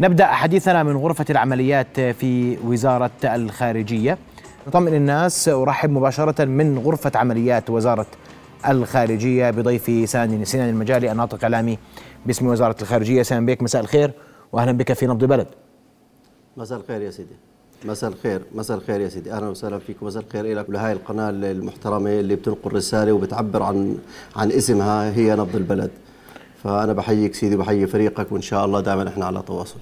نبدأ حديثنا من غرفة العمليات في وزارة الخارجية. نطمئن الناس أرحب مباشرة من غرفة عمليات وزارة الخارجية بضيفي سنان سنان المجالي الناطق إعلامي باسم وزارة الخارجية. سنان بك مساء الخير وأهلا بك في نبض البلد مساء الخير يا سيدي. مساء الخير مساء الخير يا سيدي. أهلا وسهلا فيك مساء الخير لك ولهاي القناة المحترمة اللي بتنقل رسالة وبتعبر عن عن اسمها هي نبض البلد. فأنا بحييك سيدي وبحيي فريقك وإن شاء الله دائما إحنا على تواصل.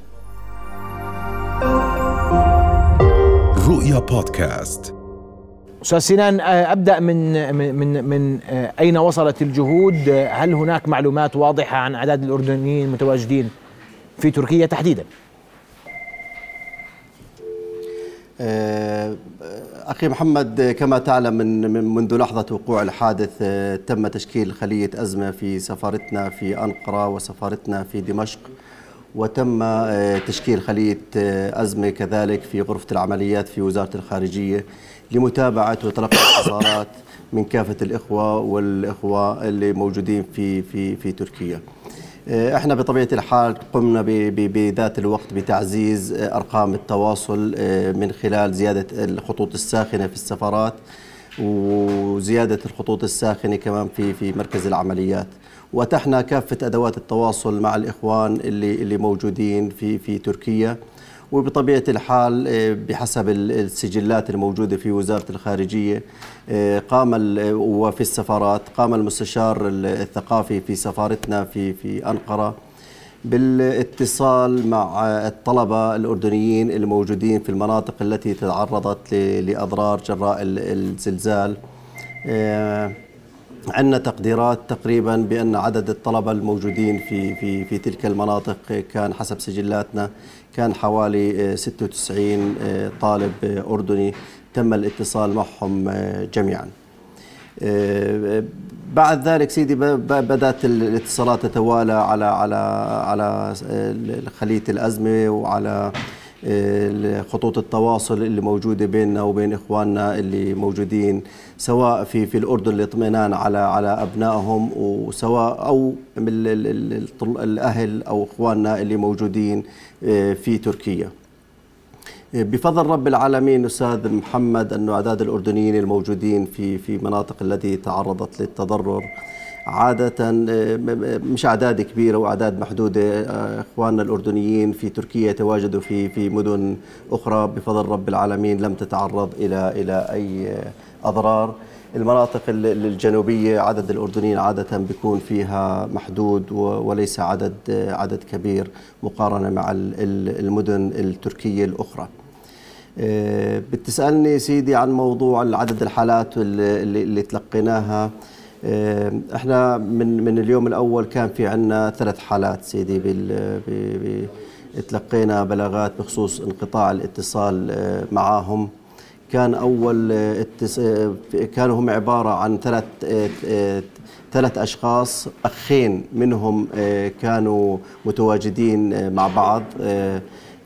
رؤيا بودكاست. أستاذ سنان أبدأ من من من أين وصلت الجهود؟ هل هناك معلومات واضحة عن أعداد الأردنيين المتواجدين في تركيا تحديدا؟ آه، أخي محمد كما تعلم من منذ لحظة وقوع الحادث آه، تم تشكيل خلية أزمة في سفارتنا في أنقرة وسفارتنا في دمشق وتم آه، تشكيل خلية أزمة كذلك في غرفة العمليات في وزارة الخارجية لمتابعة وتلقي اتصالات من كافة الإخوة والإخوة اللي موجودين في في في تركيا. آه، إحنا بطبيعة الحال قمنا بذات الوقت بتعزيز آه، أرقام التواصل آه، من خلال زيادة الخطوط الساخنة في السفارات وزيادة الخطوط الساخنة كمان في في مركز العمليات. واتحنا كافة أدوات التواصل مع الإخوان اللي اللي موجودين في في تركيا. وبطبيعة الحال آه، بحسب السجلات الموجودة في وزارة الخارجية آه، قام وفي السفارات قام المستشار الثقافي في سفارتنا في في أنقرة بالاتصال مع الطلبة الأردنيين الموجودين في المناطق التي تعرضت لأضرار جراء الزلزال. آه، عندنا تقديرات تقريبا بأن عدد الطلبة الموجودين في في في تلك المناطق كان حسب سجلاتنا كان حوالي 96 آه، طالب أردني تم الاتصال معهم آه، جميعا. آه، بعد ذلك سيدي بدأت الاتصالات تتوالى على على على خلية الأزمة وعلى خطوط التواصل اللي موجودة بيننا وبين إخواننا اللي موجودين سواء في في الأردن الاطمئنان على على أبنائهم وسواء أو الأهل أو إخواننا اللي موجودين آه، في تركيا. بفضل رب العالمين أستاذ محمد انه أعداد الأردنيين الموجودين في في مناطق التي تعرضت للتضرر عادة آه، مش أعداد كبيرة وأعداد محدودة آه، إخواننا الأردنيين في تركيا يتواجدوا في في مدن أخرى بفضل رب العالمين لم تتعرض إلى إلى أي أضرار. المناطق الجنوبية عدد الأردنيين عادة بيكون فيها محدود وليس عدد عدد كبير مقارنة مع المدن التركية الأخرى. آه، بتسألني سيدي عن موضوع عدد الحالات اللي, تلقيناها. آه، إحنا من من اليوم الأول كان في عندنا ثلاث حالات سيدي بال تلقينا بلاغات بخصوص انقطاع الاتصال آه، معهم كان أول اتس... كانوا هم عبارة عن ثلاث ثلاث أشخاص. أخين منهم كانوا متواجدين مع بعض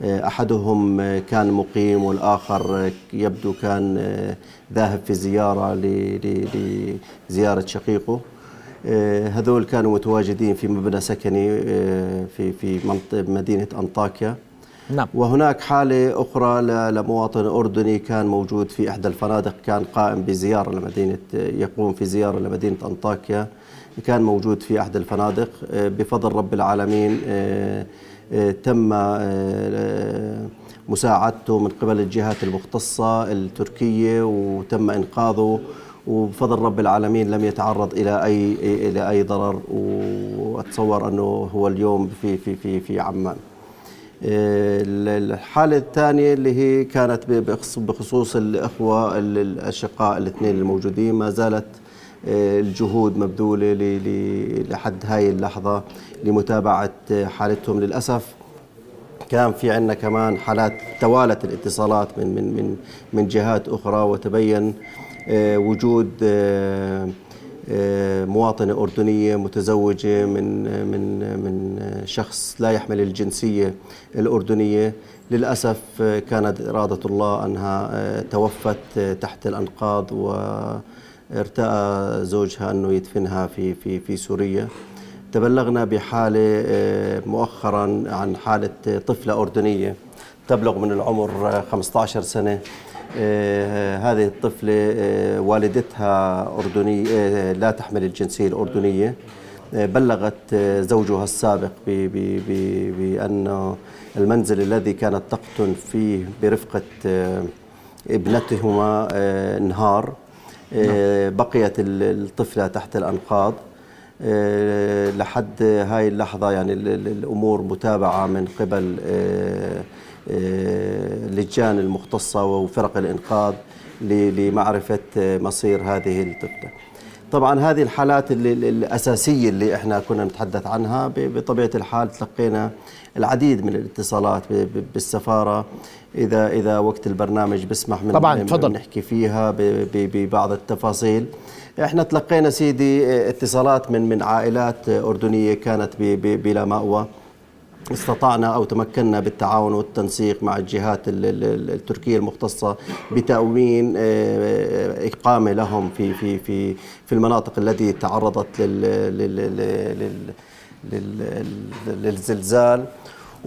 أحدهم كان مقيم والآخر يبدو كان ذاهب في زيارة لزياره شقيقه. هذول كانوا متواجدين في مبنى سكني في في مدينة أنطاكيا. نعم. وهناك حالة أخرى لمواطن أردني كان موجود في إحدى الفنادق كان قائم بزيارة لمدينة يقوم في زيارة لمدينة أنطاكيا. كان موجود في أحد الفنادق بفضل رب العالمين تم مساعدته من قبل الجهات المختصة التركية وتم إنقاذه وبفضل رب العالمين لم يتعرض إلى أي إلى أي ضرر وأتصور أنه هو اليوم في في في في عمان. الحالة الثانية اللي هي كانت بخصوص الأخوة الأشقاء الاثنين الموجودين ما زالت الجهود مبذولة لحد هاي اللحظة لمتابعة حالتهم للأسف. كان في عندنا كمان حالات توالت الاتصالات من من من من جهات أخرى وتبين آه، وجود آه، آه، مواطنة أردنية متزوجة من من من شخص لا يحمل الجنسية الأردنية. للأسف كانت إرادة الله أنها توفت تحت الأنقاض وارتأى زوجها أنه يدفنها في في في سوريا. تبلغنا بحالة مؤخرا عن حالة طفلة أردنية تبلغ من العمر 15 سنة. هذه الطفلة والدتها أردنية لا تحمل الجنسية الأردنية. بلغت زوجها السابق بأن المنزل الذي كانت تقطن فيه برفقة ابنتهما انهار نعم. بقيت الطفلة تحت الأنقاض. لحد هاي اللحظة يعني الأمور متابعة من قبل اللجان المختصة وفرق الإنقاذ لمعرفة مصير هذه الطفلة. طبعا هذه الحالات الأساسية اللي إحنا كنا نتحدث عنها بطبيعة الحال تلقينا العديد من الاتصالات بالسفارة. إذا إذا وقت البرنامج بسمح من طبعا تفضل. نحكي فيها ببعض التفاصيل. إحنا تلقينا سيدي اتصالات من من عائلات أردنية كانت بلا مأوى. استطعنا أو تمكنا بالتعاون والتنسيق مع الجهات التركية المختصة بتامين آه، إقامة لهم في في في في المناطق التي تعرضت للزلزال.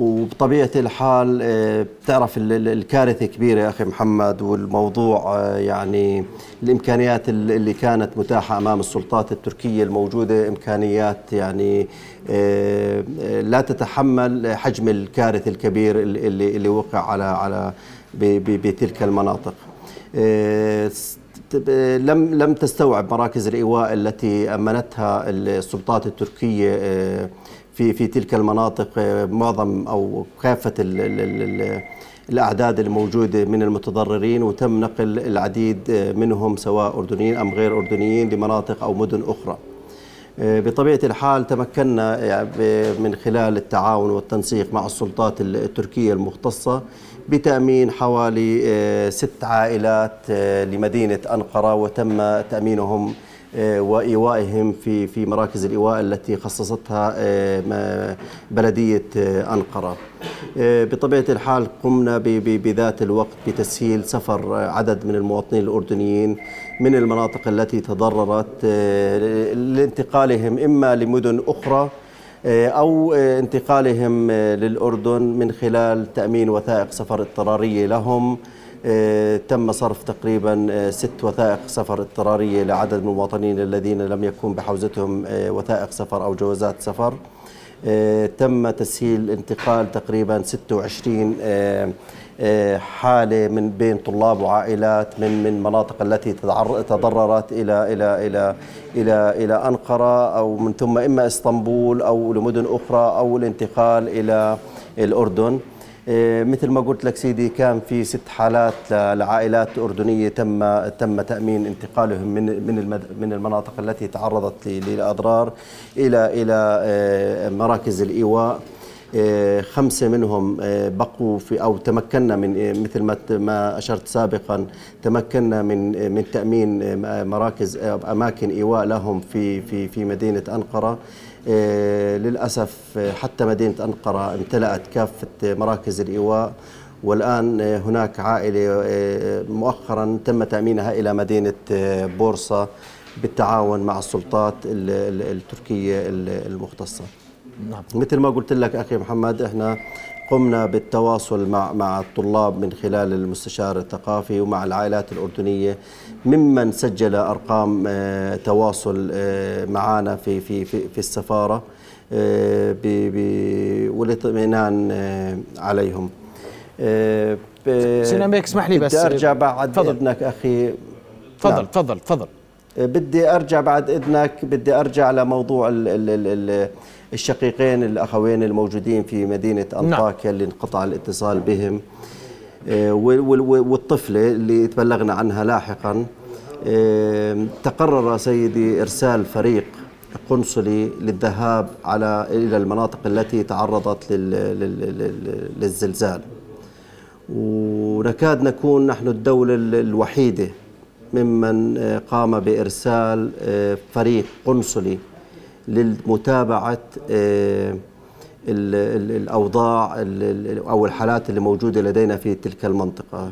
وبطبيعة الحال آه، بتعرف الكارثة كبيرة أخي محمد والموضوع آه، يعني الإمكانيات اللي كانت متاحة أمام السلطات التركية الموجودة إمكانيات يعني آه، لا تتحمل حجم الكارثة الكبير اللي اللي وقع على على بتلك المناطق. لم لم تستوعب مراكز الإيواء التي أمنتها السلطات التركية في في تلك المناطق آه، معظم أو كافه ال ال ال الأعداد الموجودة من المتضررين وتم نقل العديد آه، منهم سواء أردنيين أم غير أردنيين لمناطق أو مدن أخرى. آه، بطبيعة الحال تمكنا من خلال التعاون والتنسيق مع السلطات التركية المختصة بتأمين حوالي ست عائلات لمدينة أنقرة وتم تأمينهم آه، وإيوائهم في في مراكز الإيواء التي خصصتها آه، بلدية آه، أنقرة. بطبيعة الحال قمنا بذات الوقت بتسهيل سفر عدد من المواطنين الأردنيين من المناطق التي تضررت لانتقالهم إما لمدن أخرى أو انتقالهم للأردن من خلال تأمين وثائق سفر اضطرارية لهم. تم صرف تقريبا آه، ست وثائق سفر اضطرارية لعدد من المواطنين الذين لم يكن بحوزتهم آه، وثائق سفر أو جوازات سفر. تم تسهيل انتقال تقريبا 26 حالة من بين طلاب وعائلات من من مناطق التي تضررت إلى إلى إلى إلى إلى أنقرة أو من ثم إما إسطنبول أو لمدن أخرى أو الانتقال إلى الأردن. إيه، مثل ما قلت لك سيدي كان في ست حالات لعائلات أردنية تم تم تأمين انتقالهم من من من المناطق التي تعرضت للأضرار إلى إلى إيه، مراكز الإيواء. إيه، خمسة منهم بقوا في أو تمكنا من مثل ما أشرت سابقا تمكنا من من تأمين مراكز أماكن إيواء لهم في في في مدينة أنقرة. للأسف آه، حتى مدينة أنقرة امتلأت كافة مراكز الإيواء والآن آه، هناك عائلة مؤخرا تم تأمينها إلى مدينة بورصة بالتعاون مع السلطات التركية المختصة نعم. مثل ما قلت لك أخي محمد إحنا قمنا بالتواصل مع مع الطلاب من خلال المستشار الثقافي ومع العائلات الأردنية ممن سجل أرقام آه، تواصل آه، معنا في في في, في السفارة آه، والاطمئنان عليهم سيناميك اسمح لي بس بدي أرجع بعد فضل. إذنك أخي تفضل نعم. تفضل تفضل بدي أرجع بعد إذنك بدي أرجع لموضوع ال ال ال الشقيقين الأخوين الموجودين في مدينة نعم. انطاكيا اللي انقطع الاتصال بهم آه، والطفلة اللي تبلغنا عنها لاحقا آه، تقرر سيدي إرسال فريق قنصلي للذهاب على إلى المناطق التي تعرضت للزلزال ونكاد نكون نحن الدولة الوحيدة ممن آه، قام بإرسال فريق قنصلي لمتابعة آه، الأوضاع أو الحالات اللي موجودة لدينا في تلك المنطقة.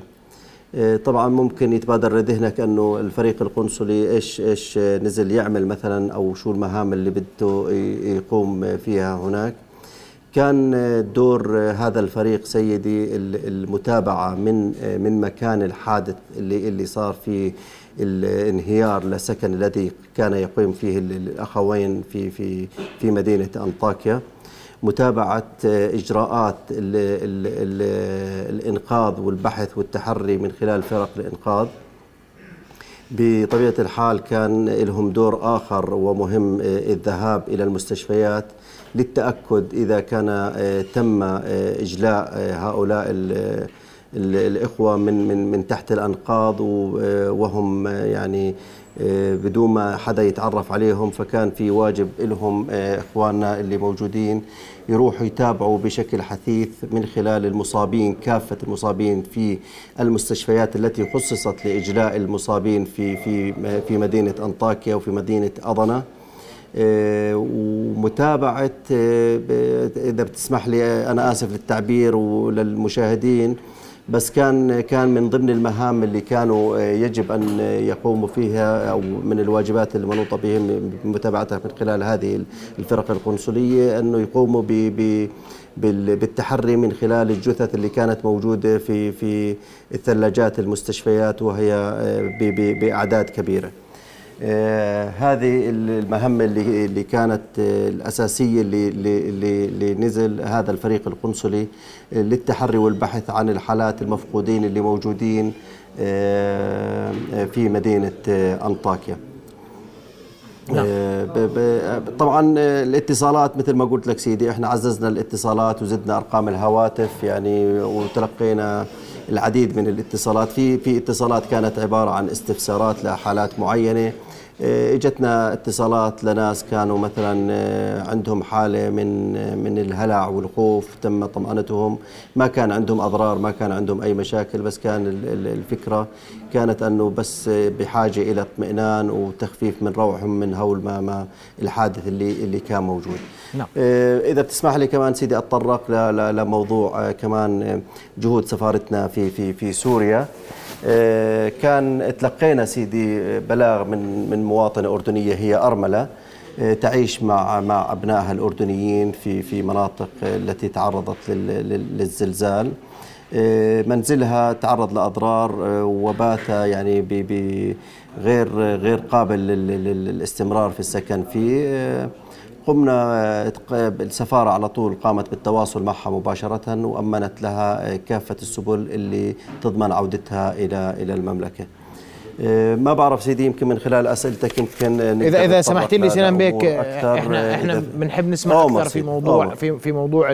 طبعا ممكن يتبادر لذهنك انه الفريق القنصلي إيش إيش نزل يعمل مثلا أو شو المهام اللي بده يقوم فيها هناك. كان دور هذا الفريق سيدي المتابعة من من مكان الحادث اللي اللي صار فيه الانهيار لسكن الذي كان يقيم فيه الأخوين في في في مدينة أنطاكيا. متابعة إجراءات ال ال ال الإنقاذ والبحث والتحري من خلال فرق الإنقاذ. بطبيعة الحال كان لهم دور آخر ومهم الذهاب إلى المستشفيات للتأكد إذا كان تم إجلاء هؤلاء الإخوة من من من تحت الأنقاض وهم يعني بدون ما حدا يتعرف عليهم فكان في واجب لهم إخواننا اللي موجودين يروحوا يتابعوا بشكل حثيث من خلال المصابين كافة المصابين في المستشفيات التي خصصت لإجلاء المصابين في في في مدينة أنطاكيا وفي مدينة أضنة. ومتابعة إذا بتسمح لي أنا آسف للتعبير وللمشاهدين بس كان كان من ضمن المهام اللي كانوا يجب أن يقوموا فيها أو من الواجبات المنوطه بهم بمتابعتها من خلال هذه الفرق القنصلية أنه يقوموا ب بالتحري من خلال الجثث اللي كانت موجودة في في الثلاجات المستشفيات وهي بأعداد كبيرة. آه هذه المهمة اللي اللي كانت آه الأساسية اللي اللي اللي نزل هذا الفريق القنصلي آه للتحري والبحث عن الحالات المفقودين اللي موجودين في مدينة أنطاكيا. نعم. طبعا الاتصالات مثل ما قلت لك سيدي إحنا عززنا الاتصالات وزدنا أرقام الهواتف يعني وتلقينا العديد من الاتصالات. في في اتصالات كانت عبارة عن استفسارات لحالات معينة. اجتنا اتصالات لناس كانوا مثلا عندهم حالة من من الهلع والخوف تم طمأنتهم. ما كان عندهم أضرار ما كان عندهم أي مشاكل بس كان الفكرة كانت أنه بس بحاجة إلى اطمئنان وتخفيف من روعهم من هول ما ما الحادث اللي اللي كان موجود. نعم. إذا بتسمح لي كمان سيدي أتطرق لموضوع كمان جهود سفارتنا في في في سوريا. كان تلقينا سيدي بلاغ من من مواطنة أردنية هي أرملة تعيش مع مع أبنائها الأردنيين في في مناطق التي تعرضت للزلزال. منزلها تعرض لأضرار وبات يعني بغير غير قابل للاستمرار في السكن فيه. قمنا السفارة على طول قامت بالتواصل معها مباشرة وأمنت لها كافة السبل اللي تضمن عودتها إلى إلى المملكة. ما بعرف سيدي يمكن من خلال أسئلتك يمكن إذا إذا سمحت لي سنان بيك إحنا إحنا بنحب نسمع أكثر في موضوع في في موضوع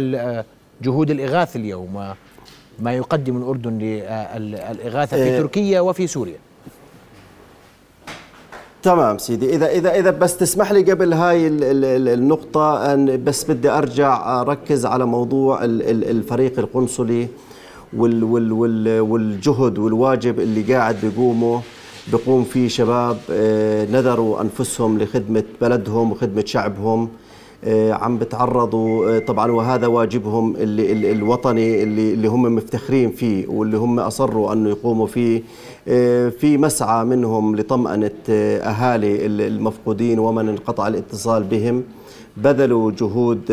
جهود الإغاثة اليوم ما يقدم الأردن للاغاثه في تركيا وفي سوريا. تمام سيدي. اذا اذا إذا بس تسمح لي قبل هاي النقطة أن بس بدي أرجع أركز على موضوع الفريق القنصلي والجهد والواجب اللي قاعد بيقومه. بيقوم فيه شباب نذروا أنفسهم لخدمة بلدهم وخدمة شعبهم. عم بتعرضوا طبعا وهذا واجبهم اللي الوطني اللي اللي هم مفتخرين فيه واللي هم أصروا أنه يقوموا فيه. في مسعى منهم لطمأنة أهالي المفقودين ومن انقطع الاتصال بهم. بذلوا جهود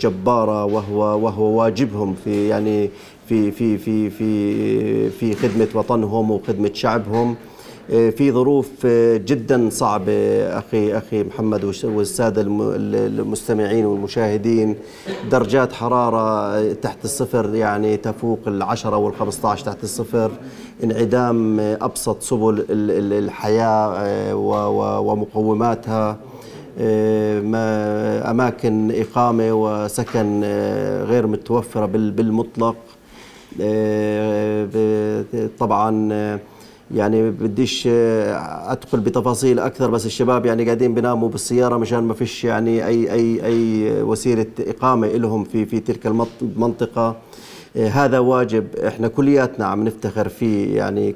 جبارة وهو وهو واجبهم في يعني في في في في في خدمة وطنهم وخدمة شعبهم. في ظروف جدا صعبة أخي أخي محمد والسادة المستمعين والمشاهدين. درجات حرارة تحت الصفر يعني تفوق العشرة والخمسة تحت الصفر. انعدام أبسط سبل الحياة ومقوماتها. أماكن إقامة وسكن غير متوفرة بالمطلق. طبعا يعني بديش أدخل بتفاصيل أكثر بس الشباب يعني قاعدين بيناموا بالسيارة مشان ما فيش يعني أي أي أي وسيلة إقامة لهم في في تلك المنطقة هذا واجب. إحنا كلياتنا عم نفتخر فيه يعني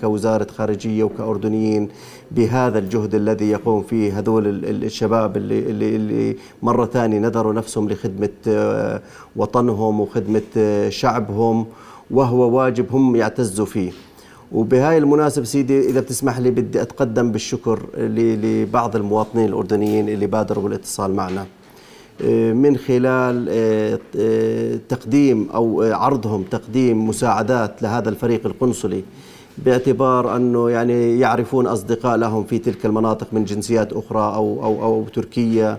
كوزارة خارجية وكأردنيين بهذا الجهد الذي يقوم فيه هذول الشباب اللي اللي, اللي مرة ثانية نذروا نفسهم لخدمة وطنهم وخدمة شعبهم وهو واجب هم يعتزوا فيه. وبهاي المناسبة سيدي إذا بتسمح لي بدي أتقدم بالشكر لبعض المواطنين الأردنيين اللي بادروا بالاتصال معنا. آه، من خلال آه، آه، تقديم أو عرضهم تقديم مساعدات لهذا الفريق القنصلي باعتبار أنه يعني يعرفون أصدقاء لهم في تلك المناطق من جنسيات أخرى أو, أو, أو تركيا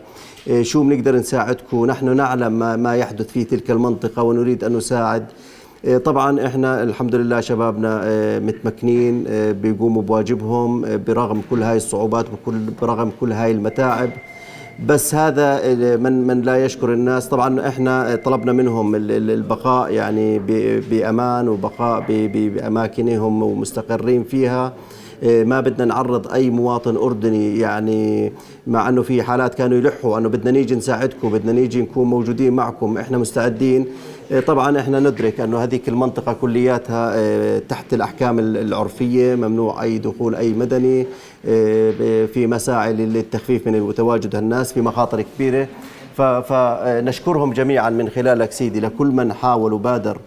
شو بنقدر نساعدكم؟ نحن نعلم ما, ما يحدث في تلك المنطقة ونريد أن نساعد. طبعا إحنا الحمد لله شبابنا متمكنين بيقوموا بواجبهم برغم كل هاي الصعوبات وكل برغم كل هاي المتاعب. بس هذا من من لا يشكر الناس. طبعا إحنا طلبنا منهم البقاء يعني بأمان وبقاء بأماكنهم ومستقرين فيها. إيه، ما بدنا نعرض أي مواطن أردني يعني مع إنه في حالات كانوا يلحوا إنه بدنا نيجي نساعدكم بدنا نيجي نكون موجودين معكم إحنا مستعدين. إيه، طبعا إحنا ندرك إنه هذيك المنطقة كلياتها إيه، تحت الأحكام العرفية ممنوع أي دخول أي مدني في مساعي للتخفيف من تواجد الناس في مخاطر كبيرة. فنشكرهم جميعا من خلالك سيدي لكل من حاول وبادر.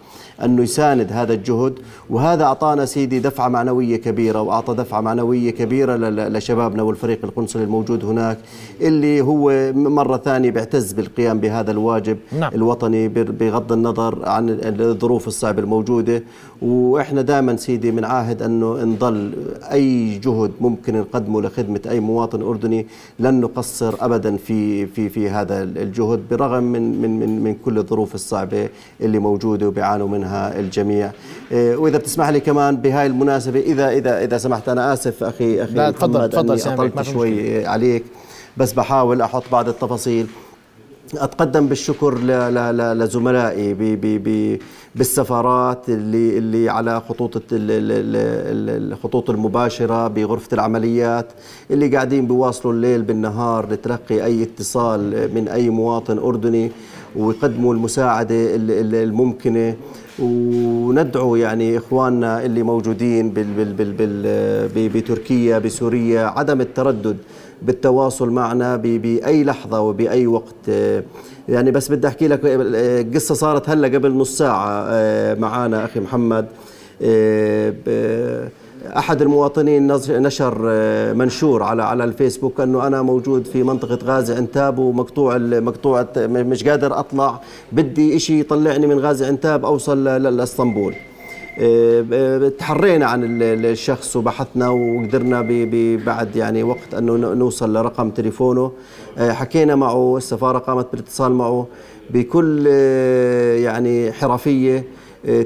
أنه يساند هذا الجهد وهذا أعطانا سيدي دفعة معنوية كبيرة وأعطى دفعة معنوية كبيرة لشبابنا والفريق القنصلي الموجود هناك اللي هو مرة ثانية بيعتز بالقيام بهذا الواجب نعم. الوطني بغض النظر عن الظروف الصعبة الموجودة وإحنا دائما سيدي بنعاهد أنه نضل أي جهد ممكن نقدمه لخدمة أي مواطن أردني لن نقصر أبدا في في في هذا الجهد برغم من من من, من كل الظروف الصعبة اللي موجودة وبيعانوا منها منها الجميع. إيه، وإذا بتسمح لي كمان بهاي المناسبة إذا إذا إذا سمحت أنا آسف أخي أخي لا تفضل تفضل أطلت شوي عليك بس بحاول أحط بعض التفاصيل. أتقدم بالشكر لزملائي بالسفارات اللي اللي على خطوط الخطوط المباشرة بغرفة العمليات اللي قاعدين بيواصلوا الليل بالنهار لتلقي أي اتصال من أي مواطن أردني ويقدموا المساعدة الممكنة. وندعو يعني إخواننا اللي موجودين بال بال بال بال بتركيا بسوريا عدم التردد بالتواصل معنا بأي لحظة وبأي وقت. يعني بس بدي أحكي لك قصه صارت هلأ قبل نص ساعة معنا أخي محمد أحد المواطنين نشر آه، منشور على على الفيسبوك أنه أنا موجود في منطقة غازي عنتاب ومقطوع مقطوع مش قادر أطلع. بدي شيء يطلعني من غازي عنتاب أوصل لإسطنبول. آه، تحرينا عن الشخص وبحثنا وقدرنا بعد يعني وقت أنه نوصل لرقم تليفونه. آه، حكينا معه السفارة قامت بالاتصال معه بكل يعني حرفية. آه،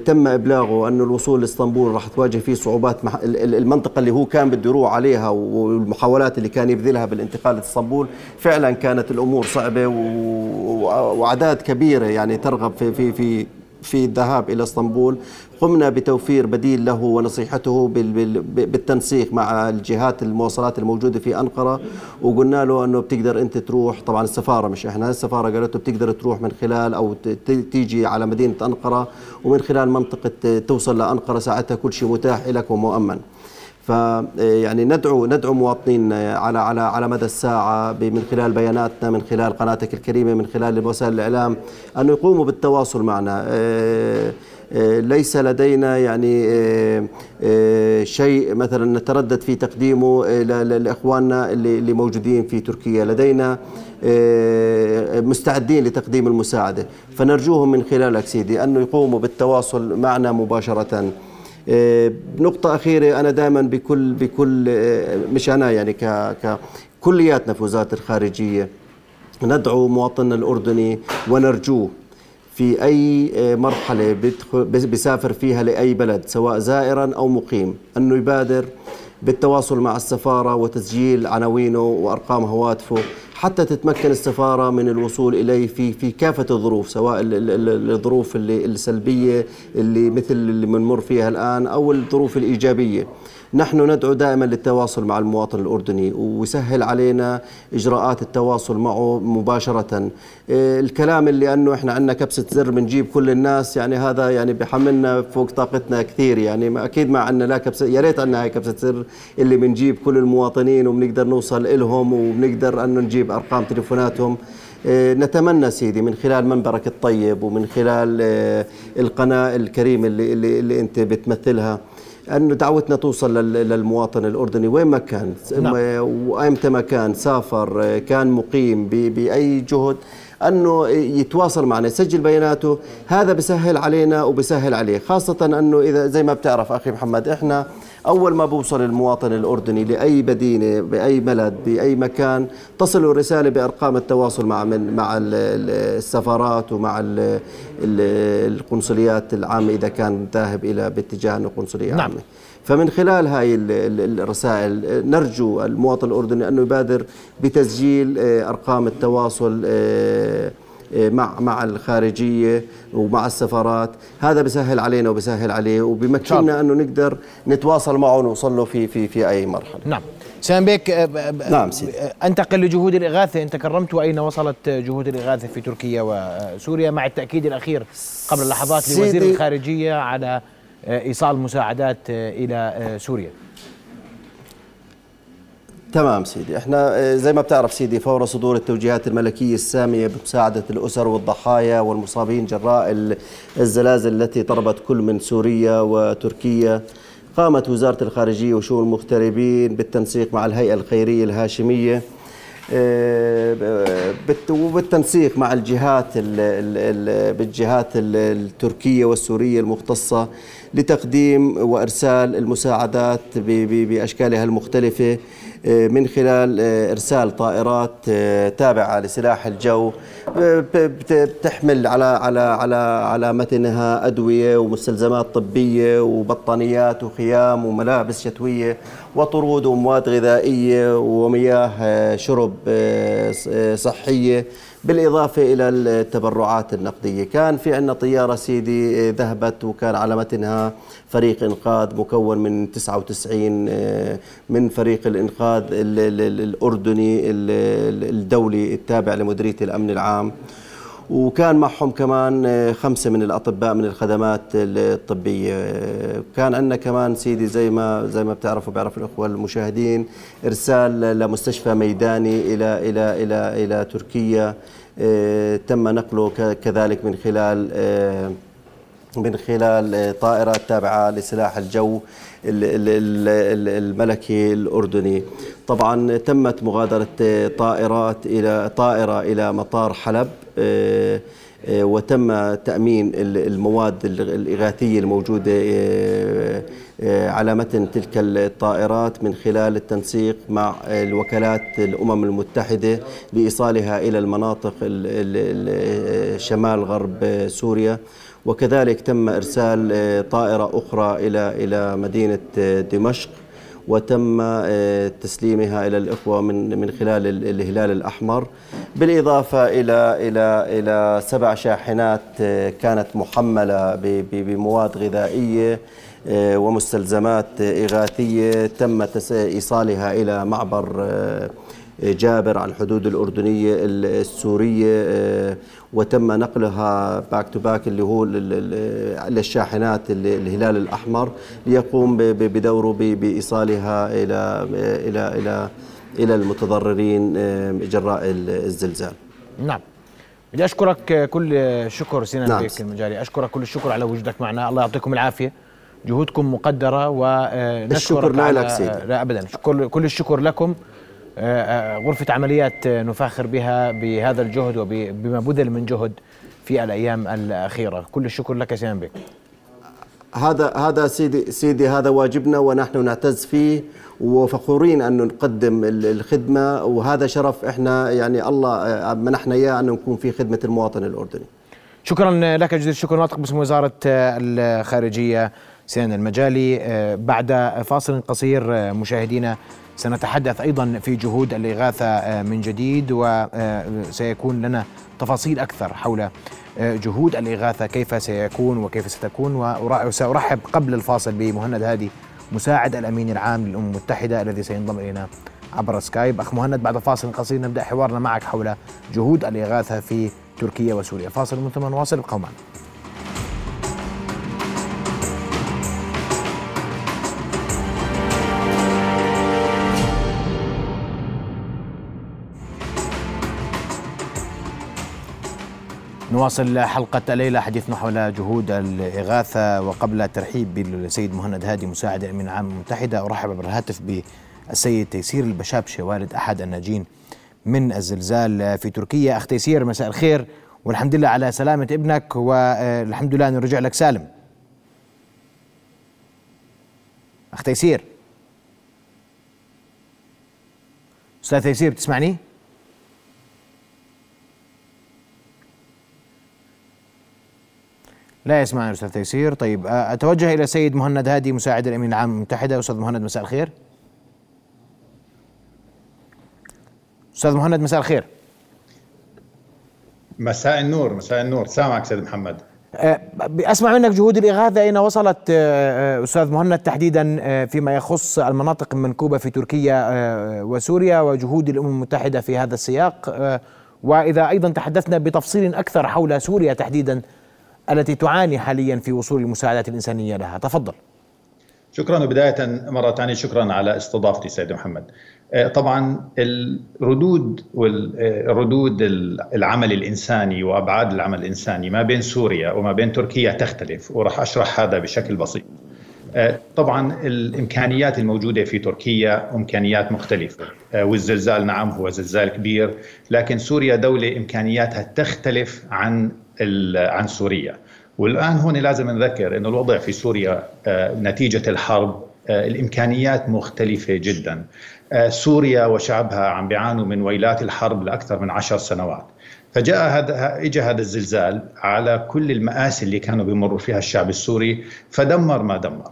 تم إبلاغه انه الوصول لإسطنبول راح تواجه فيه صعوبات المنطقة اللي هو كان بده يروح عليها والمحاولات اللي كان يبذلها بالانتقال لإسطنبول فعلا كانت الأمور صعبة واعداد كبيرة يعني ترغب في في في في الذهاب إلى إسطنبول. قمنا بتوفير بديل له ونصيحته بالتنسيق مع الجهات المواصلات الموجودة في أنقرة وقلنا له أنه بتقدر أنت تروح. طبعا السفارة مش إحنا السفارة قالت له بتقدر تروح من خلال أو تيجي على مدينة أنقرة ومن خلال منطقة توصل لأنقرة ساعتها كل شيء متاح لك ومؤمن. فيعني ندعو ندعو مواطنينا على على على مدى الساعة من خلال بياناتنا من خلال قناتك الكريمة من خلال وسائل الإعلام أن يقوموا بالتواصل معنا. آه، ليس لدينا يعني آه، شيء مثلا نتردد في تقديمه لإخواننا اللي موجودين في تركيا. لدينا مستعدين لتقديم المساعدة. فنرجوهم من خلالك سيدي انه يقوموا بالتواصل معنا مباشرة. آه، نقطة أخيرة أنا دائما بكل بكل آه، مش أنا يعني ك ك كلياتنا في وزارة الخارجية. ندعو مواطننا الأردني ونرجوه في أي آه، مرحلة بيسافر فيها لأي بلد سواء زائرا أو مقيم. أنه يبادر بالتواصل مع السفارة وتسجيل عناوينه وأرقام هواتفه حتى تتمكن السفارة من الوصول إليه في في كافة الظروف سواء الظروف اللي السلبية اللي مثل اللي بنمر فيها الآن أو الظروف الإيجابية. نحن ندعو دائما للتواصل مع المواطن الأردني ويسهل علينا إجراءات التواصل معه مباشرة. إيه، الكلام اللي أنه إحنا عندنا كبسة زر بنجيب كل الناس يعني هذا يعني بحملنا فوق طاقتنا كثير. يعني أكيد ما عندنا لا كبسة يا ريت عندنا هاي كبسة زر اللي بنجيب كل المواطنين وبنقدر نوصل إلهم وبنقدر أنه نجيب أرقام تليفوناتهم. إيه، نتمنى سيدي من خلال منبرك الطيب ومن خلال إيه، القناة الكريمة اللي, اللي, اللي أنت بتمثلها. انه دعوتنا توصل للمواطن الأردني. وين ما كان. نعم. وايمتى ما كان. سافر كان مقيم بأي جهد. أنه يتواصل معنا يسجل بياناته. هذا بسهل علينا وبسهل عليه. خاصة أنه اذا زي ما بتعرف أخي محمد إحنا أول ما بوصل المواطن الأردني لأي مدينه بأي بلد بأي مكان تصل الرسالة بأرقام التواصل مع من مع السفارات ومع القنصليات العامة إذا كان ذاهب إلى باتجاه أنه قنصلية نعم. عامة فمن خلال هاي الرسائل نرجو المواطن الأردني أنه يبادر بتسجيل آه، أرقام التواصل آه، آه، مع مع الخارجية ومع السفارات. هذا بسهل علينا وبسهل عليه وبمكننا أنه نقدر نتواصل معه ونوصل له في في في أي مرحلة. نعم. سام بيك نعم سيدي. أنتقل لجهود الإغاثة. أنت كرمت وأين وصلت جهود الإغاثة في تركيا وسوريا مع التأكيد الأخير قبل لحظات لوزير الخارجية على إيصال مساعدات إلى سوريا؟ تمام سيدي. إحنا زي ما بتعرف سيدي فور صدور التوجيهات الملكية السامية بمساعدة الأسر والضحايا والمصابين جراء الزلازل التي ضربت كل من سوريا وتركيا. قامت وزارة الخارجية وشؤون المغتربين بالتنسيق مع الهيئة الخيرية الهاشمية وبالتنسيق مع الجهات بالجهات التركية والسورية المختصة لتقديم وإرسال المساعدات بأشكالها المختلفة. آه، من خلال آه، إرسال طائرات آه، تابعة لسلاح الجو بتحمل على على على على متنها أدوية ومستلزمات طبية وبطانيات وخيام وملابس شتوية وطرود ومواد غذائية ومياه شرب صحية. بالإضافة إلى التبرعات النقدية. كان في عندنا طيارة سيدي آه، ذهبت وكان على متنها فريق إنقاذ مكون من 99 آه، من فريق الإنقاذ الأردني الدولي التابع لمديرية الأمن العام. وكان معهم كمان آه، خمسة من الأطباء من الخدمات الطبية. كان عندنا كمان سيدي زي ما زي ما بتعرفوا بيعرف الأخوة المشاهدين إرسال لمستشفى ميداني إلى إلى إلى إلى تركيا. آه، تم نقله كذلك من خلال آه، من خلال طائرة تابعة لسلاح الجو الملكي الأردني. طبعا تمت مغادرة طائرات إلى طائرة إلى مطار حلب. آه، آه، وتم تأمين المواد الإغاثية الموجودة آه، على متن تلك الطائرات من خلال التنسيق مع الوكالات الأمم المتحدة لإيصالها إلى المناطق شمال غرب سوريا. وكذلك تم إرسال طائرة أخرى إلى إلى مدينة دمشق. وتم آه، تسليمها إلى الإخوة من من خلال الهلال الأحمر. بالإضافة إلى إلى إلى سبع شاحنات آه، كانت محملة بمواد غذائية آه، ومستلزمات إغاثية. تم إيصالها إلى معبر جابر على الحدود الأردنية السورية آه، وتم نقلها back to back اللي هو للشاحنات الهلال الأحمر ليقوم بدوره بإيصالها إلى إلى إلى إلى المتضررين آه، جراء الزلزال. نعم. بدي أشكرك كل الشكر سينا نعم. بيك المجالي أشكرك كل الشكر على وجودك معنا. الله يعطيكم العافية. جهودكم مقدرة ونشكرك الشكر لك سيدي. لا أبدا. كل الشكر لكم. آه، آه، غرفة عمليات نفاخر بها بهذا الجهد وبما بذل من جهد في الأيام الأخيرة. كل الشكر لك سيان بك هذا هذا سيدي سيدي هذا واجبنا ونحن نعتز فيه وفخورين أن نقدم الخدمة وهذا شرف إحنا يعني الله آه، منحنا إياه أن نكون في خدمة المواطن الأردني. شكرا لك جزيل الشكر. ناطق باسم وزارة الخارجية سيان المجالي. بعد فاصل قصير مشاهدينا سنتحدث أيضا في جهود الإغاثة آه، من جديد وسيكون لنا تفاصيل أكثر حول آه، جهود الإغاثة كيف سيكون وكيف ستكون. وسارحب قبل الفاصل بمهند هادي مساعد الأمين العام للأمم المتحدة الذي سينضم إلينا عبر سكايب. أخ مهند بعد فاصل قصير نبدأ حوارنا معك حول جهود الإغاثة في تركيا وسوريا. فاصل ثم نواصل ابقوا نواصل حلقة الليلة حديثنا حول جهود الإغاثة وقبل الترحيب بالسيد مهند هادي مساعد الأمين العام المتحدة أرحب عبر الهاتف بالسيد تيسير البشابشي والد أحد الناجين من الزلزال في تركيا. أخ تيسير مساء الخير والحمد لله على سلامة ابنك والحمد لله أنه رجع لك. سالم. أخ تيسير. أستاذ تيسير بتسمعني؟ لا يسمعنا أستاذ تيسير. طيب أتوجه إلى السيد مهند هادي مساعد الأمين العام المتحدة. أستاذ مهند مساء الخير. أستاذ مهند مساء الخير. مساء النور مساء النور. سامعك سيد محمد. أسمع منك جهود الإغاثة. أين وصلت أستاذ مهند تحديدا فيما يخص المناطق المنكوبه في تركيا وسوريا وجهود الأمم المتحدة في هذا السياق؟ وإذا أيضا تحدثنا بتفصيل أكثر حول سوريا تحديدا التي تعاني حاليا في وصول المساعدات الإنسانية لها. تفضل. شكرا وبداية مرة ثانية شكرا على استضافتي سيد محمد. طبعا الردود والردود العمل الإنساني وأبعاد العمل الإنساني ما بين سوريا وما بين تركيا تختلف وراح أشرح هذا بشكل بسيط. طبعا الإمكانيات الموجودة في تركيا إمكانيات مختلفة. والزلزال نعم هو زلزال كبير لكن سوريا دولة إمكانياتها تختلف عن عن سوريا. والآن هون لازم نذكر إنه الوضع في سوريا نتيجة الحرب الإمكانيات مختلفة جدا. سوريا وشعبها عم بيعانوا من ويلات الحرب لأكثر من عشر سنوات. فجاء هذا اجى هذا الزلزال على كل المآسي اللي كانوا بيمروا فيها الشعب السوري فدمر ما دمر.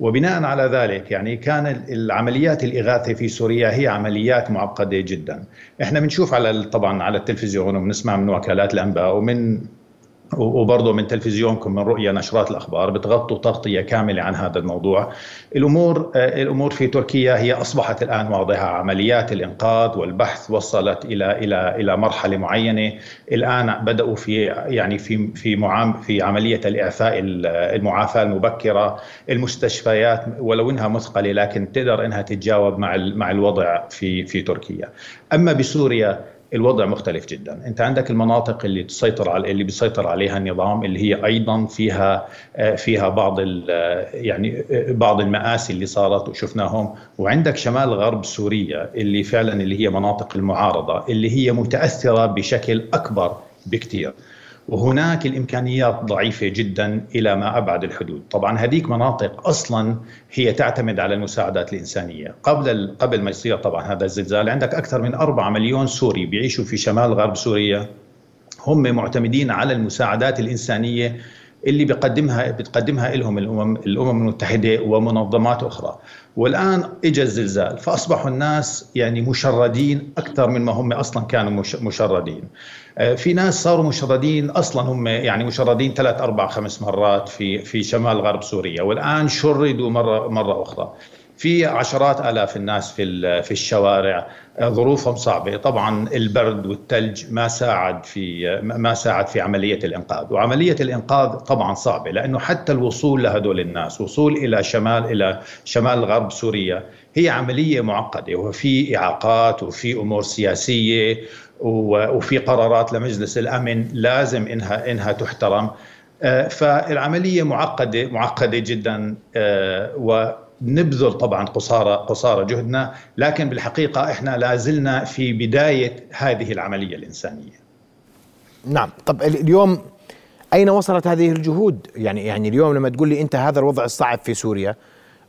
وبناء على ذلك يعني كان العمليات الإغاثة في سوريا هي عمليات معقدة جدا. إحنا بنشوف على طبعا على التلفزيون وبنسمع من وكالات الأنباء ومن وبرضه من تلفزيونكم من رؤيا نشرات الأخبار بتغطوا تغطية كاملة عن هذا الموضوع. الأمور الأمور في تركيا هي أصبحت الآن واضحة. عمليات الإنقاذ والبحث وصلت إلى إلى إلى مرحلة معينة. الآن بدأوا في يعني في في معام في عملية الإعفاء المعافاة المبكرة. المستشفيات ولو إنها مثقلة لكن تقدر إنها تتجاوب مع مع الوضع في في تركيا. أما بسوريا الوضع مختلف جدا. أنت عندك المناطق اللي تسيطر على اللي بيسيطر عليها النظام اللي هي أيضا فيها فيها بعض يعني بعض المآسي اللي صارت وشفناهم. وعندك شمال غرب سوريا اللي فعلا اللي هي مناطق المعارضة اللي هي متأثرة بشكل أكبر بكثير وهناك الإمكانيات ضعيفة جدا إلى ما أبعد الحدود، طبعا هذيك مناطق أصلا هي تعتمد على المساعدات الإنسانية، قبل قبل ما يصير طبعا هذا الزلزال عندك أكثر من 4 مليون سوري بيعيشوا في شمال غرب سوريا. هم معتمدين على المساعدات الإنسانية اللي بيقدمها بتقدمها لهم الامم الأمم المتحدة ومنظمات أخرى. والآن اجى الزلزال فأصبحوا الناس يعني مشردين أكثر من ما هم أصلا كانوا مشردين. في ناس صاروا مشردين أصلا هم يعني مشردين ثلاث أربع خمس مرات في في شمال غرب سوريا. والآن شردوا مره مرة أخرى. في عشرات آلاف الناس في في الشوارع. ظروفهم صعبة. طبعا البرد والثلج ما ساعد في ما ساعد في عملية الإنقاذ. وعملية الإنقاذ طبعا صعبة لأنه حتى الوصول لهدول الناس وصول إلى شمال إلى شمال غرب سوريا هي عملية معقدة وفي إعاقات وفي أمور سياسية وفي قرارات لمجلس الأمن لازم انها إنها تحترم. فالعملية معقده معقدة جدا. و نبذل طبعا قصارى قصارى جهدنا لكن بالحقيقة إحنا لازلنا في بداية هذه العملية الإنسانية. نعم، طب اليوم أين وصلت هذه الجهود؟ يعني يعني اليوم لما تقول لي أنت هذا الوضع الصعب في سوريا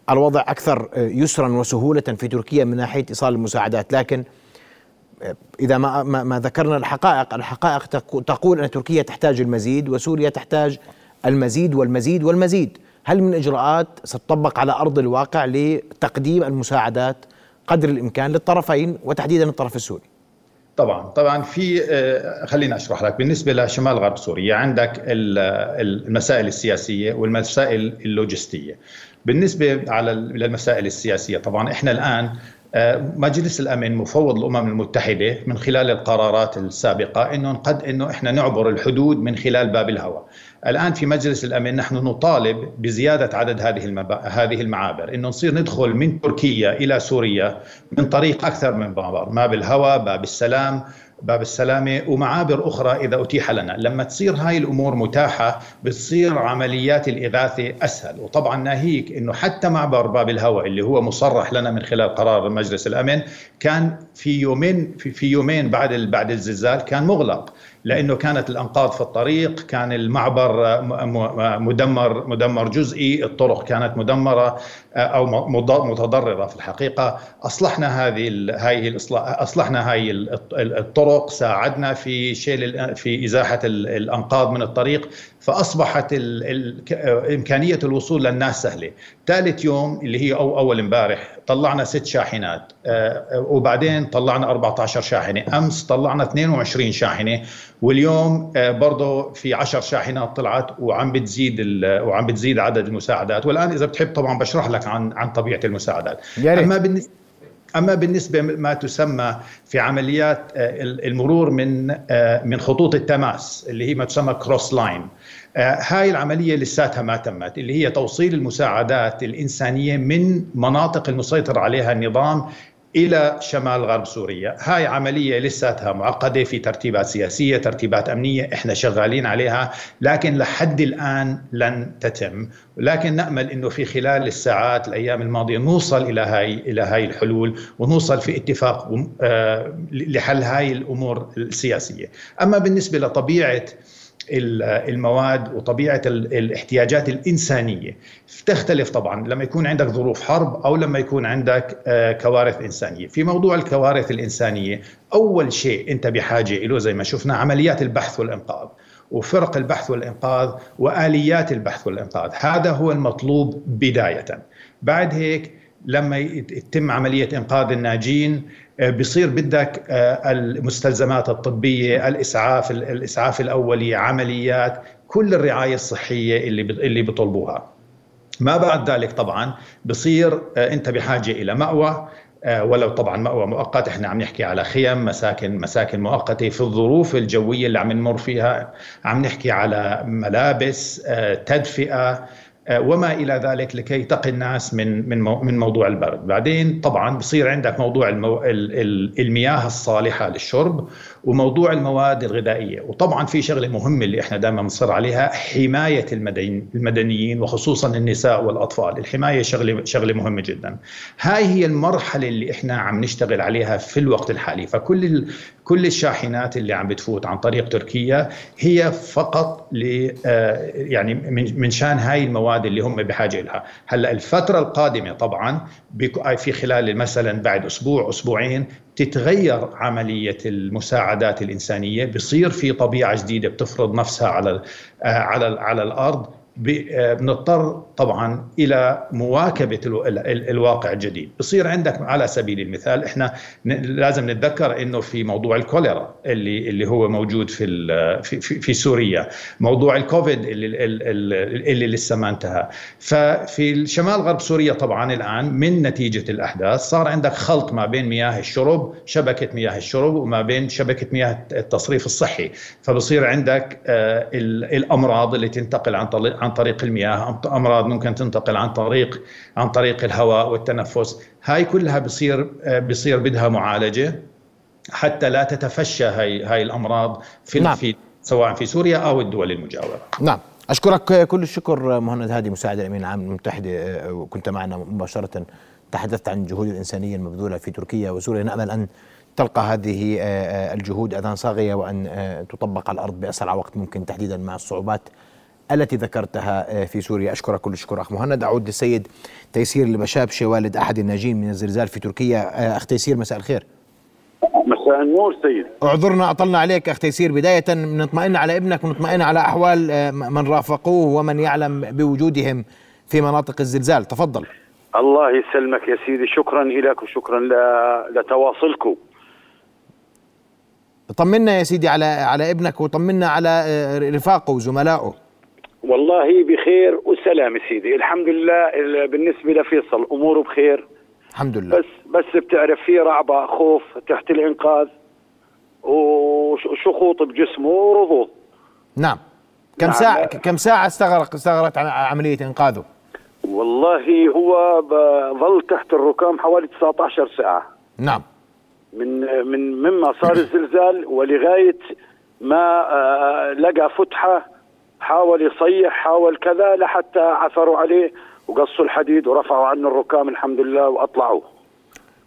الوضع أكثر يسرا وسهولة في تركيا من ناحية إيصال المساعدات، لكن إذا ما ما, ما ذكرنا الحقائق، الحقائق تقول أن تركيا تحتاج المزيد وسوريا تحتاج المزيد والمزيد والمزيد. هل من إجراءات ستطبق على أرض الواقع لتقديم المساعدات قدر الإمكان للطرفين وتحديدا الطرف السوري؟ طبعا طبعا في خليني أشرح لك بالنسبة لشمال غرب سوريا عندك المسائل السياسية والمسائل اللوجستية بالنسبة على للمسائل السياسية طبعا إحنا الآن مجلس الأمن مفوض الأمم المتحدة من خلال القرارات السابقة إنه قد إنه إحنا نعبر الحدود من خلال باب الهواء الآن في مجلس الأمن نحن نطالب بزيادة عدد هذه المبا... هذه المعابر إنه نصير ندخل من تركيا إلى سوريا من طريق أكثر من باب ما بالهواء باب السلام باب السلامة ومعابر أخرى إذا أتيح لنا، لما تصير هاي الأمور متاحة بتصير عمليات الإغاثة أسهل، وطبعا ناهيك إنه حتى معبر باب الهواء اللي هو مصرح لنا من خلال قرار مجلس الأمن كان في يومين في, في يومين بعد بعد الزلزال كان مغلق. لأنه كانت الأنقاض في الطريق كان المعبر مدمر مدمر جزئي الطرق كانت مدمرة أو متضررة في الحقيقة. أصلحنا هذه الاصلاح أصلحنا هذه الطرق ساعدنا في شيل في إزاحة الأنقاض من الطريق. فأصبحت ال ال إمكانية الوصول للناس سهلة. ثالث يوم اللي هي أو أول امبارح طلعنا ست شاحنات. آه، وبعدين طلعنا 14 شاحنة. أمس طلعنا 22 شاحنة. واليوم آه، برضه في 10 شاحنات طلعت وعم بتزيد وعم بتزيد عدد المساعدات. والآن إذا بتحب طبعا بشرح لك عن عن طبيعة المساعدات. أما بالنسبة أما بالنسبة ما تسمى في عمليات آه، المرور من من خطوط التماس اللي هي ما تسمى كروس لاين آه، هاي العملية لساتها ما تمت اللي هي توصيل المساعدات الإنسانية من مناطق المسيطر عليها النظام إلى شمال غرب سوريا. هاي عملية لساتها معقدة في ترتيبات سياسية ترتيبات أمنية إحنا شغالين عليها لكن لحد الآن لن تتم. لكن نأمل أنه في خلال الساعات الأيام الماضية نوصل إلى هاي إلى هاي الحلول ونوصل في اتفاق آه، لحل هاي الأمور السياسية. أما بالنسبة لطبيعة المواد وطبيعة الاحتياجات الإنسانية. تختلف طبعا لما يكون عندك ظروف حرب أو لما يكون عندك آه، كوارث إنسانية. في موضوع الكوارث الإنسانية أول شيء أنت بحاجة له زي ما شفنا عمليات البحث والإنقاذ. وفرق البحث والإنقاذ وآليات البحث والإنقاذ. هذا هو المطلوب بداية. بعد هيك لما يتم عملية إنقاذ الناجين آه، بصير بدك آه، المستلزمات الطبية الإسعاف الإسعاف الاولي عمليات كل الرعاية الصحية اللي اللي بيطلبوها. ما بعد ذلك طبعا بصير آه، أنت بحاجة إلى مأوى ولو طبعا مأوى مؤقت. إحنا عم نحكي على خيم مساكن مساكن مؤقتة في الظروف الجوية اللي عم نمر فيها. عم نحكي على ملابس تدفئة آه، وما إلى ذلك لكي تقي الناس من من من موضوع البرد، بعدين طبعا بصير عندك موضوع. المياه الصالحة للشرب وموضوع المواد الغذائية، وطبعا في شغلة مهمة اللي إحنا دائما بنصر عليها حماية المدنيين وخصوصا النساء والأطفال، الحماية شغلة شغلة مهمة جدا. هاي هي المرحلة اللي إحنا عم نشتغل عليها في الوقت الحالي، فكل. كل الشاحنات اللي عم بتفوت عن طريق تركيا هي فقط ل آه، يعني من شان هاي المواد اللي هم بحاجة لها هلأ الفترة القادمة طبعا في خلال مثلا بعد أسبوع أسبوعين تتغير عملية المساعدات الإنسانية بصير في طبيعة جديدة بتفرض نفسها على آه، على على الأرض. بنضطر طبعا إلى مواكبة الواقع الجديد، بصير عندك على سبيل المثال إحنا لازم نتذكر إنه في موضوع الكوليرا اللي اللي هو موجود في في في سوريا، موضوع الكوفيد اللي اللي لسه ما انتهى، ففي الشمال غرب سوريا طبعا الآن من نتيجة الأحداث صار عندك خلط ما بين مياه الشرب، شبكة مياه الشرب وما بين شبكة مياه التصريف الصحي، فبصير عندك آه، الأمراض اللي تنتقل عن عن طريق المياه أمراض ممكن تنتقل عن طريق عن طريق الهواء والتنفس. هاي كلها بصير بصير بدها معالجة حتى لا تتفشى هاي هاي الأمراض في نعم. في سواء في سوريا أو الدول المجاورة. نعم. أشكرك كل الشكر مهند هادي مساعد الامين العام المتحدة وكنت معنا مباشرة. تحدثت عن الجهود الإنسانية المبذولة في تركيا وسوريا. نأمل أن تلقى هذه الجهود أذان صاغية وأن تطبق على الأرض بأسرع وقت ممكن تحديدا مع الصعوبات التي ذكرتها آه، في سوريا. أشكرك كل الشكر أخ مهند. أعود للسيد تيسير البشابشي والد أحد الناجين من الزلزال في تركيا. آه، أخ تيسير مساء الخير. مساء النور سيد. اعذرنا أطلنا عليك أخ تيسير. بداية نطمئن على ابنك ونطمئن على أحوال آه، من رافقوه ومن يعلم بوجودهم في مناطق الزلزال. تفضل. الله يسلمك يا سيدي. شكرا لك وشكرا لتواصلكم. طمنا يا سيدي على على ابنك وطمنا على رفاقه وزملائه والله بخير وسلام سيدي. الحمد لله بالنسبة لفيصل أموره بخير. الحمد لله. بس بس بتعرف في رعبة خوف تحت الإنقاذ. وشخوط بجسمه ورضوض. نعم. كم نعم. ساعة كم ساعة استغرق استغرقت عملية إنقاذه؟ والله هو ظل تحت الركام حوالي 19 ساعة. نعم. من من مما صار الزلزال ولغاية ما آه، لقى فتحة حاول يصيح حاول كذا لحتى عثروا عليه وقصوا الحديد ورفعوا عنه الركام الحمد لله وأطلعوه.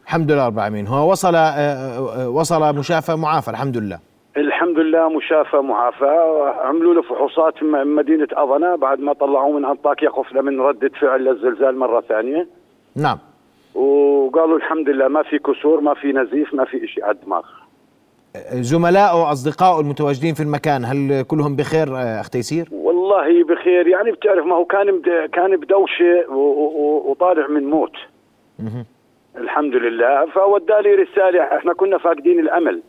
الحمد لله رب العالمين. هو وصل آه، آه، وصل مشافى معافى الحمد لله. الحمد لله مشافى معافى. عملوا له فحوصات في مدينة اضنا بعد ما طلعوه من انطاكيا خفنا من رده فعل للزلزال مرة ثانية. نعم. وقالوا الحمد لله ما في كسور ما في نزيف ما في شيء على الدماغ زملائه واصدقائه المتواجدين في المكان هل كلهم بخير آه، اخ تيسير؟ والله بخير يعني بتعرف ما هو كان كان بدوشة وطالع من موت. الحمد لله فودالي رسالة إحنا كنا فاقدين الأمل.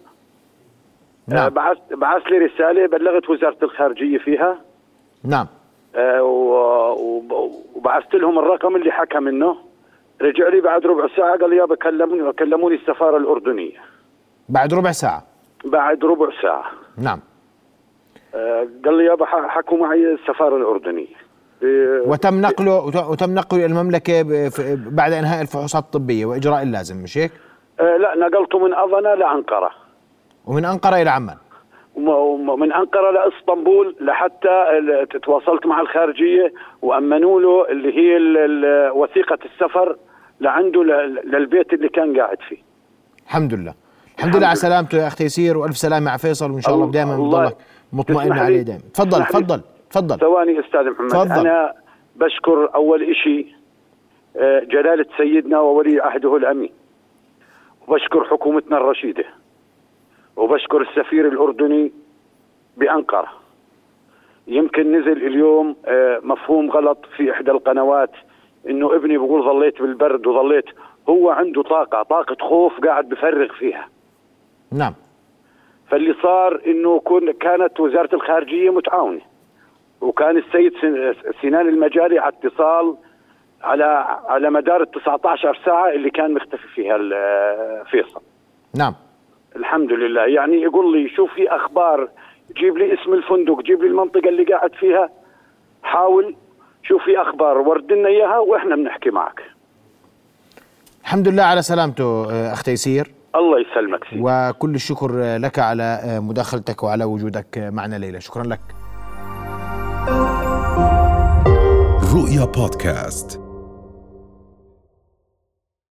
آه، نعم بعث بعث لي رسالة بلغت وزارة الخارجية فيها. نعم. آه، وبعثت لهم الرقم اللي حكى منه. رجع لي بعد ربع ساعة قال لي يابا كلموني كلموني السفارة الأردنية. بعد ربع ساعة. بعد ربع ساعة. نعم. آه، قال لي يابا حكوا معي السفارة الأردنية. وتم نقله وت- وتم نقله إلى ف- بعد إنهاء الفحوصات الطبية وإجراء اللازم مش هيك؟ آه، لا نقلته من اضنا لانقره ومن أنقرة إلى عمان. وم- وم- من أنقرة لاسطنبول لحتى تواصلت مع الخارجية وأمنوا له اللي هي وثيقة السفر لعنده للبيت اللي كان قاعد فيه. الحمد لله. الحمد لله على. سلامته يا اخ تيسير وألف سلامة على فيصل وإن شاء الله دائما بضلك مطمئن عليه لي- دائما تفضل. تفضل تفضل. ثواني أستاذ محمد. تفضل. أنا بشكر أول شيء آه، جلالة سيدنا وولي عهده الأمين. وبشكر حكومتنا الرشيدة. وبشكر السفير الأردني بأنقرة. يمكن نزل اليوم آه، مفهوم غلط في إحدى القنوات إنه ابني بقول ظليت بالبرد وظليت هو عنده طاقة طاقة خوف قاعد بفرغ فيها. نعم. فاللي صار إنه كن كانت وزارة الخارجية متعاونة وكان السيد سن- سنان المجاري على اتصال على على مدار ال 19 ساعة اللي كان مختفي فيها ال- فيصل. نعم. الحمد لله. يعني يقول لي شوف في أخبار جيب لي اسم الفندق جيب لي المنطقة اللي قاعد فيها حاول شوف في أخبار ورد لنا إياها وإحنا بنحكي معك. الحمد لله على سلامته أخ تيسير. الله يسلمك سيدي. وكل الشكر لك على مداخلتك وعلى وجودك معنا ليلى. شكرا لك. رؤيا بودكاست.